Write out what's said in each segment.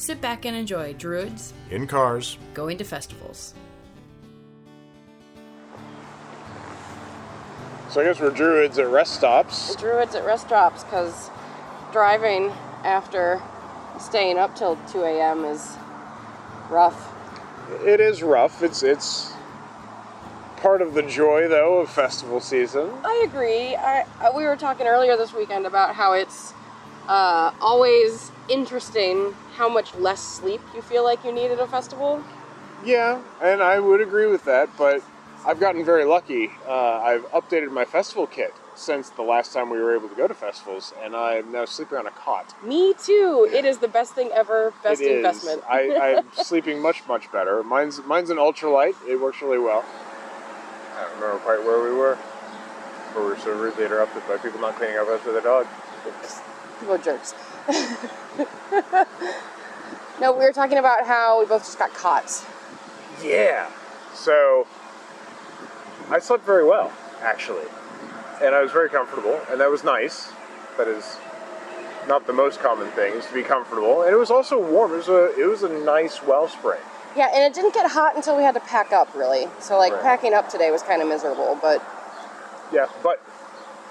sit back and enjoy Druids In cars, going to festivals. So I guess we're druids at rest stops. Druids at rest stops because driving after staying up till 2 a.m. is rough. It is rough. It's it's part of the joy though of festival season. I agree. I, I we were talking earlier this weekend about how it's uh, always interesting how much less sleep you feel like you need at a festival. Yeah, and I would agree with that, but I've gotten very lucky. Uh, I've updated my festival kit since the last time we were able to go to festivals, and I'm now sleeping on a cot. Me too. It is the best thing ever. Best It is. investment. I, I'm sleeping much much better. Mine's mine's an ultralight. It works really well. I don't remember quite where we were. But we were so rudely interrupted by people not cleaning up after their dog. People are jerks. no, we were talking about how we both just got cot. Yeah. So I slept very well, actually. And I was very comfortable, and that was nice. That is not the most common thing is to be comfortable. And it was also warm. It was a it was a nice wellspring. Yeah, and it didn't get hot until we had to pack up, really. So, like, Right. packing up today was kind of miserable, but Yeah, but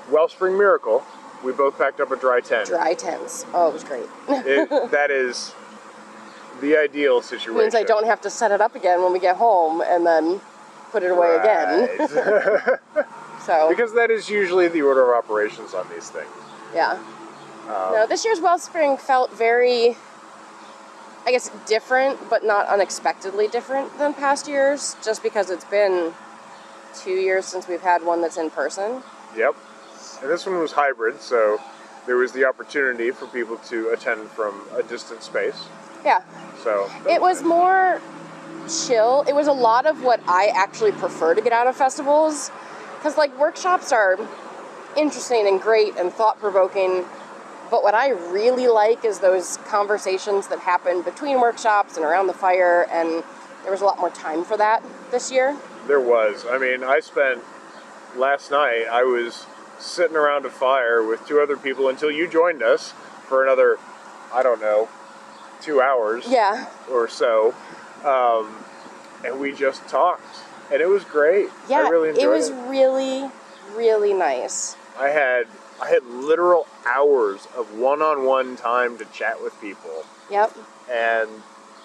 wellspring miracle. We both packed up a dry tent. dry tents. Oh, it was great. It, that is the ideal situation. means I don't have to set it up again when we get home and then put it away again. Right. So, because that is usually the order of operations on these things. yeah. Um, No, this year's Wellspring felt very, I guess, different, but not unexpectedly different than past years, just because it's been two years since we've had one that's in person. Yep. And this one was hybrid, so there was the opportunity for people to attend from a distant space. Yeah. So It was more chill. It was a lot of what I actually prefer to get out of festivals. Because, like, workshops are interesting and great and thought provoking. But what I really like is those conversations that happen between workshops and around the fire. And there was a lot more time for that this year. There was. I mean, I spent last night. I was sitting around a fire with two other people until you joined us for another, I don't know, two hours Yeah. or so, um, and we just talked, and it was great. Yeah. I really enjoyed it was it. really, really nice. I had I had literal hours of one-on-one time to chat with people, Yep. and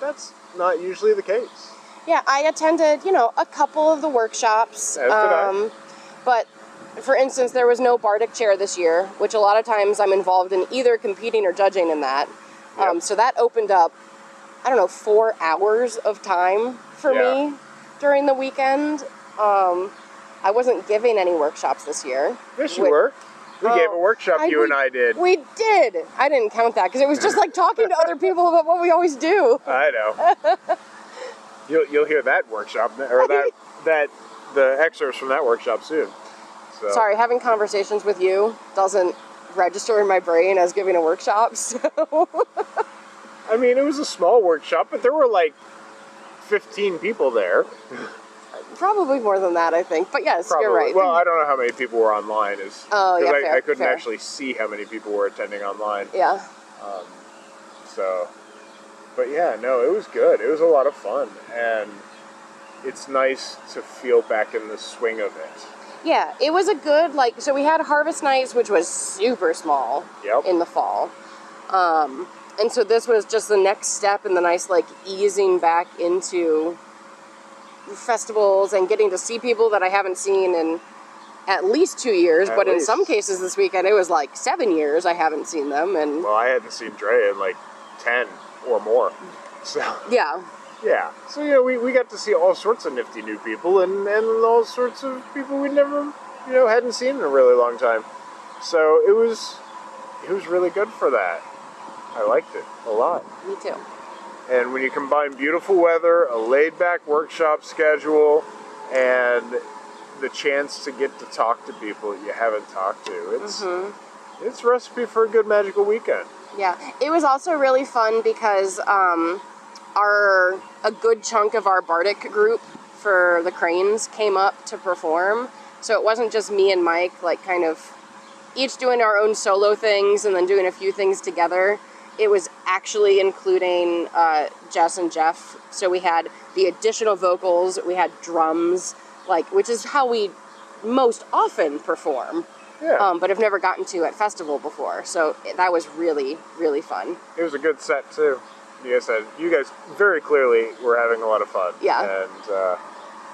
that's not usually the case. Yeah, I attended, you know, a couple of the workshops. As did I. um, But for instance, there was no Bardic chair this year, which a lot of times I'm involved in either competing or judging in that. Um, so that opened up, I don't know, four hours of time for Yeah. me during the weekend. Um, I wasn't giving any workshops this year. Yes, you Wait. were. We Oh, gave a workshop, you we- and I did. We did. I didn't count that because it was just like talking to other people about what we always do. I know. you'll you'll hear that workshop or that that the excerpts from that workshop soon. So Sorry, having conversations with you doesn't register in my brain as giving a workshop. So I mean, it was a small workshop, but there were like fifteen people there. probably more than that, I think. But yes, Probably. you're right. Well, I don't know how many people were online. Is Oh, yeah, I, fair, I couldn't fair. actually see how many people were attending online. yeah. Um, so, but yeah, no, it was good. It was a lot of fun, and it's nice to feel back in the swing of it. Yeah, it was a good like so we had Harvest Nights which was super small Yep. in the fall. Um and so this was just the next step in the nice like easing back into festivals and getting to see people that I haven't seen in at least two years, At but in some cases this weekend it was like seven years I haven't seen them, and Well, I hadn't seen Dre in like 10 or more. So, yeah, yeah. So, you know, we, we got to see all sorts of nifty new people and, and all sorts of people we never, you know, hadn't seen in a really long time. So it was, it was really good for that. I liked it a lot. me too. And when you combine beautiful weather, a laid back workshop schedule, and the chance to get to talk to people you haven't talked to, it's it's recipe for a good magical weekend. Yeah, it was also really fun because um, our a good chunk of our Bardic group for the Cranes came up to perform. So it wasn't just me and Mike, like kind of each doing our own solo things and then doing a few things together. It was actually including uh, Jess and Jeff. So we had the additional vocals, we had drums, like which is how we most often perform Yeah, um, but I've never gotten to at festival before. So that was really, really fun. it was a good set too. You guys said you guys very clearly were having a lot of fun. Yeah. and uh,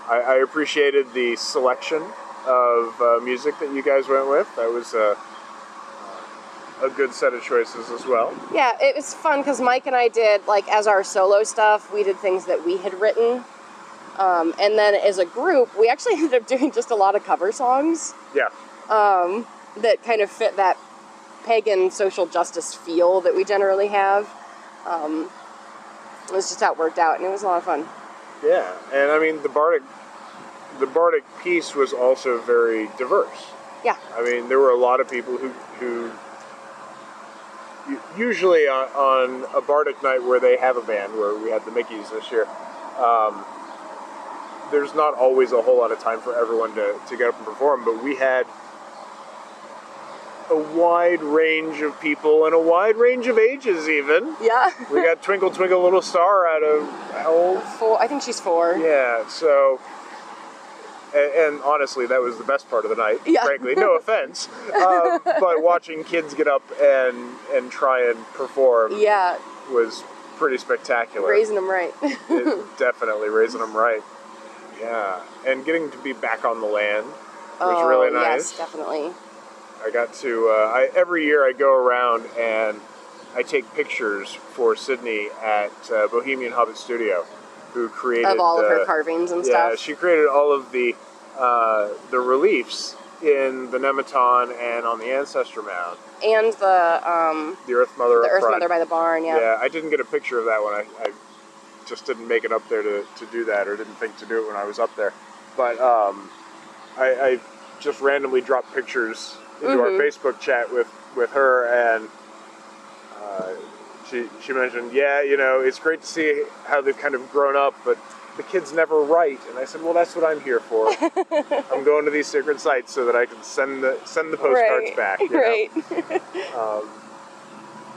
I, I appreciated the selection of uh, music that you guys went with. That was uh, a good set of choices as well. Yeah, it was fun because Mike and I did, like, as our solo stuff, we did things that we had written. Um, and then as a group, we actually ended up doing just a lot of cover songs Yeah, that kind of fit that pagan social justice feel that we generally have. Um, was just how it worked out, and it was a lot of fun. Yeah, and I mean the bardic, the bardic piece was also very diverse. Yeah, I mean there were a lot of people who who usually on, on a bardic night where they have a band, where we had the Mickeys this year. Um, there's not always a whole lot of time for everyone to, to get up and perform, but we had a wide range of people and a wide range of ages even. yeah. We got Twinkle Twinkle Little Star out of how old? four. I think she's four. Yeah, so. And, and honestly, that was the best part of the night. Yeah. Frankly, no offense, um, but watching kids get up and and try and perform Yeah, was pretty spectacular. raising them right. Definitely raising them right. Yeah, and getting to be back on the land was really nice. Oh, Yes, definitely. I got to uh, I, every year I go around and I take pictures for Sydney at uh, Bohemian Hobbit Studio, who created Of all of her uh, carvings and Yeah, stuff. she created all of the uh, the reliefs in the Nemeton and on the Ancestor Mound, and the um, the Earth Mother. the Earth front. Mother by the barn. Yeah. Yeah. I didn't get a picture of that one. I, I just didn't make it up there to, to do that, or didn't think to do it when I was up there. But um, I, I just randomly dropped pictures into our Mm-hmm. Facebook chat with, with her, and uh, she she mentioned, yeah, you know, it's great to see how they've kind of grown up, but the kids never write. And I said, well, that's what I'm here for. I'm going to these sacred sites so that I can send the send the postcards right. back. Right.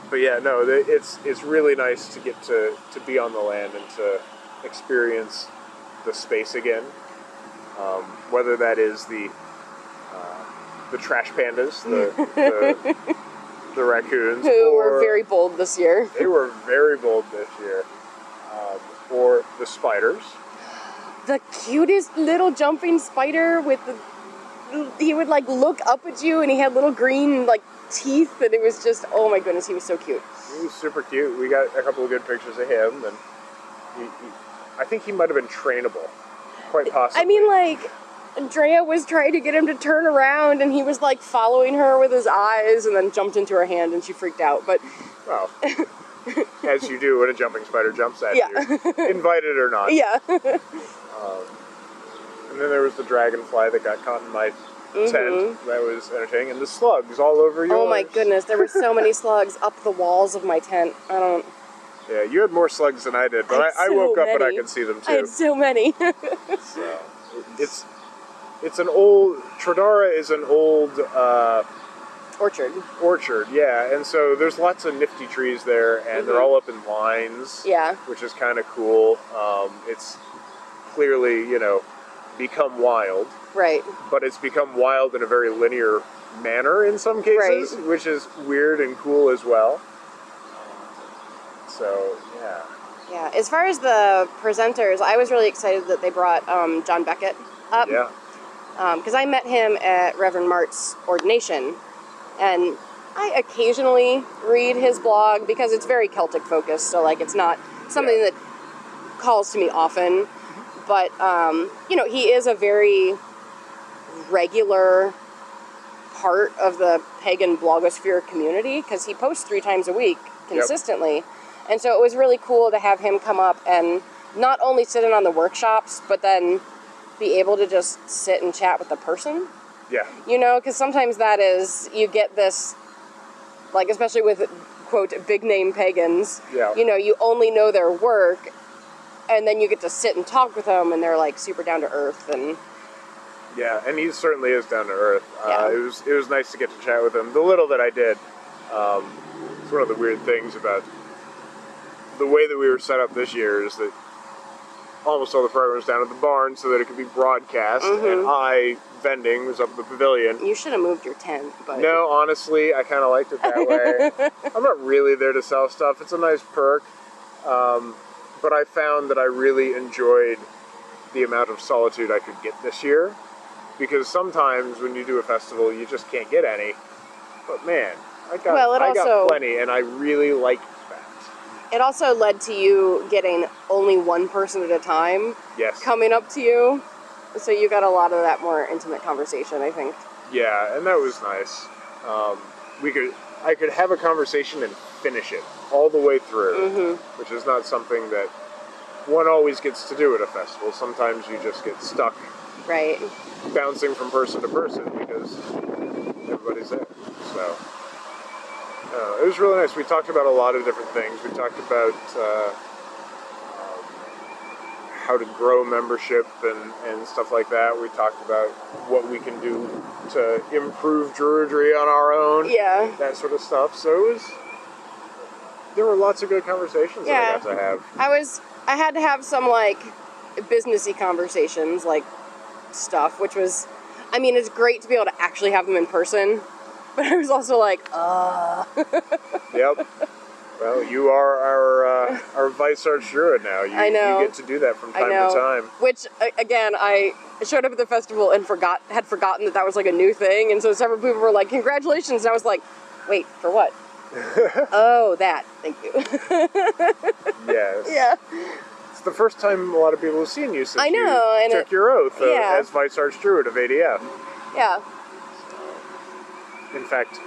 but yeah, no, it's it's really nice to get to to be on the land and to experience the space again. Um, whether that is the uh, the trash pandas, the the, the raccoons, Who or were very bold this year. they were very bold this year, um, or the spiders. The cutest little jumping spider with the. He would like look up at you and he had little green like teeth and it was just oh my goodness he was so cute. He was super cute. We got a couple of good pictures of him, and he, he, I think he might have been trainable, quite possibly. I mean like Andrea was trying to get him to turn around and he was like following her with his eyes and then jumped into her hand and she freaked out but Well, as you do when a jumping spider jumps at Yeah. you, invited or not. yeah And then there was the dragonfly that got caught in my tent. That was entertaining. And the slugs all over. Mm-hmm. oh my goodness there were so many slugs up the walls of my tent I don't Yeah, you had more slugs than I did, but I I, had I so woke up and I could see them too. I had so many So it's it's an old Tredara is an old uh, orchard orchard, yeah, and so there's lots of nifty trees there, and they're all up in lines. Mm-hmm. Yeah. which is kind of cool. Um, it's clearly you know become wild. right but it's become wild in a very linear manner in some cases, which is weird and cool as well. So yeah, Yeah. As far as the presenters, I was really excited that they brought um, John Beckett up. Yeah. Because I met him at Reverend Mart's ordination, and I occasionally read his blog because it's very Celtic focused. So like, it's not something Yeah. that calls to me often, but um, you know, he is a very regular part of the pagan blogosphere community because he posts three times a week consistently, and so it was really cool to have him come up and not only sit in on the workshops, but then be able to just sit and chat with the person Yeah. you know because sometimes that is you get this like especially with quote big name pagans Yeah. you know you only know their work and then you get to sit and talk with them and they're like super down to earth and Yeah, and he certainly is down to earth. Uh, Yeah. it was it was nice to get to chat with him. The little that I did, um, it's one of the weird things about the way that we were set up this year is that almost all the programs down at the barn so that it could be broadcast, Mm-hmm. and I vending was up at the pavilion. you should have moved your tent but No, honestly, I kind of liked it that way. I'm not really there to sell stuff. It's a nice perk, um, but I found that I really enjoyed the amount of solitude I could get this year. Because sometimes when you do a festival, you just can't get any. But man, I got Well, I also- got plenty, and I really that. It also led to you getting only one person at a time Yes. coming up to you so you got a lot of that more intimate conversation i think Yeah, and that was nice. Um, we could, I could have a conversation and finish it all the way through, Mm-hmm. which is not something that one always gets to do at a festival. Sometimes you just get stuck right bouncing from person to person because everybody's there. So uh, it was really nice. We talked about a lot of different things. We talked about uh, um, how to grow membership and, and stuff like that. We talked about what we can do to improve Druidry on our own. yeah That sort of stuff. So it was. There were lots of good conversations Yeah. that I got to have. I was I had to have some like businessy conversations, like stuff, which was I mean, it's great to be able to actually have them in person, but I was also like, uh Yep. Well, you are our uh, our vice arch druid now. You, I know. You get to do that from time know. to time. Which again, I showed up at the festival and forgot had forgotten that that was like a new thing, and so several people were like, "Congratulations!" And I was like, "Wait, for what?" oh, that. Thank you. Yes. yeah. It's the first time a lot of people have seen you since I know, you and took it- your oath uh, yeah. as vice arch druid of ADF. Yeah. In fact,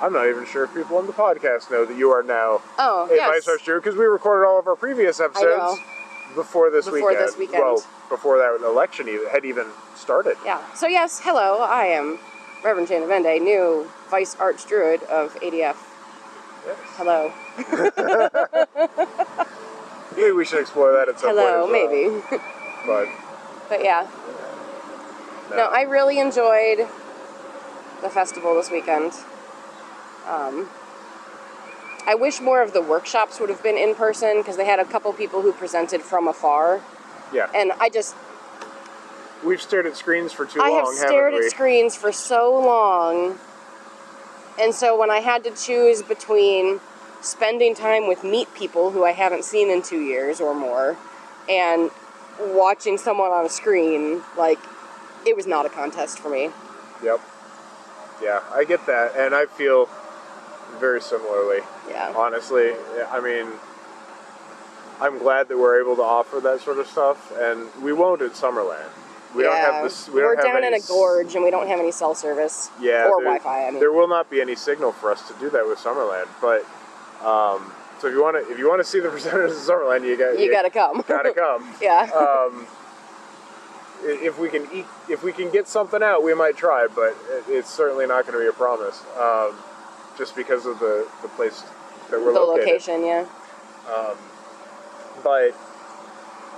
I'm not even sure if people on the podcast know that you are now Oh, a yes. vice arch druid because we recorded all of our previous episodes before this Before weekend. this weekend. Well, before that election even, had even started. Yeah. So yes, hello. I am Reverend Jan Avende, new Vice Arch Druid of ADF. Yes. Hello. Maybe we should explore that at some Hello, point. as well. maybe. But but yeah. No, I really enjoyed the festival this weekend. Um, I wish more of the workshops would have been in person because they had a couple people who presented from afar, yeah, and I just we've stared at screens for too I long, have stared at screens for so long. And so when I had to choose between spending time with meet people who I haven't seen in two years or more and watching someone on a screen, like, it was not a contest for me. Yep. Yeah, I get that, and I feel very similarly. Yeah. Honestly, I mean, I'm glad that we're able to offer that sort of stuff, and we won't at Summerland. We don't Yeah. have this. We We're don't have down in a gorge and we don't have any cell service. Yeah, Or there- Wi Fi, I mean. There will not be any signal for us to do that with Summerland, but um, so if you want to, if you want to see the presenters of Summerland, you got you gotta come. gotta come. yeah. um, if we can eat, if we can get something out, we might try, but it's certainly not going to be a promise, um, just because of the, the place that we're the located. location, yeah. But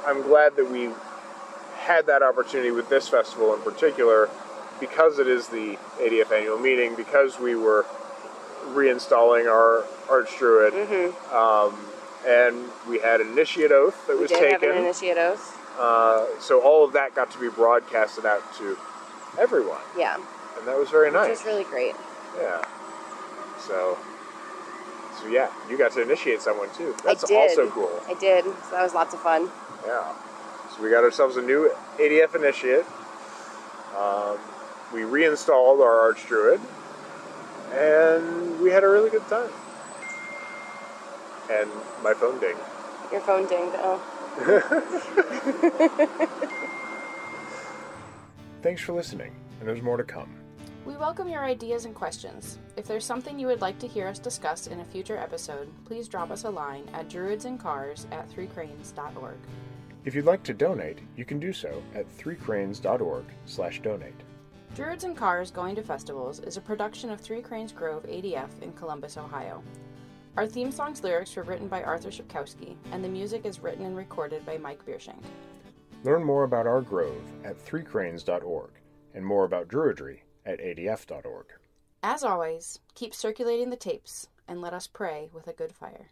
I'm glad that we had that opportunity with this festival in particular, because it is the 80th annual meeting, because we were reinstalling our arch druid, um, and we had an initiate oath that Mm-hmm. We was did have an taken. initiate oath. Uh, so all of that got to be broadcasted out to everyone, Yeah. and that was very nice. was really great. yeah. So, So yeah, you got to initiate someone too. That's also cool. I did. So that was lots of fun. Yeah. So we got ourselves a new ADF initiate. Um, we reinstalled our Archdruid, and we had a really good time. And my phone dinged. Your phone dinged. Oh. Thanks for listening, and there's more to come. We welcome your ideas and questions. If there's something you would like to hear us discuss in a future episode, please drop us a line at druidsandcars at threecranes.org. If you'd like to donate, you can do so at threecranes.org slash donate. Druids and Cars Going to Festivals is a production of Three Cranes Grove ADF in Columbus, Ohio. Our theme song's lyrics were written by Arthur Shipkowski, and the music is written and recorded by Mike Biershank. Learn more about our grove at threecranes.org and more about Druidry at adf.org. As always, keep circulating the tapes and let us pray with a good fire.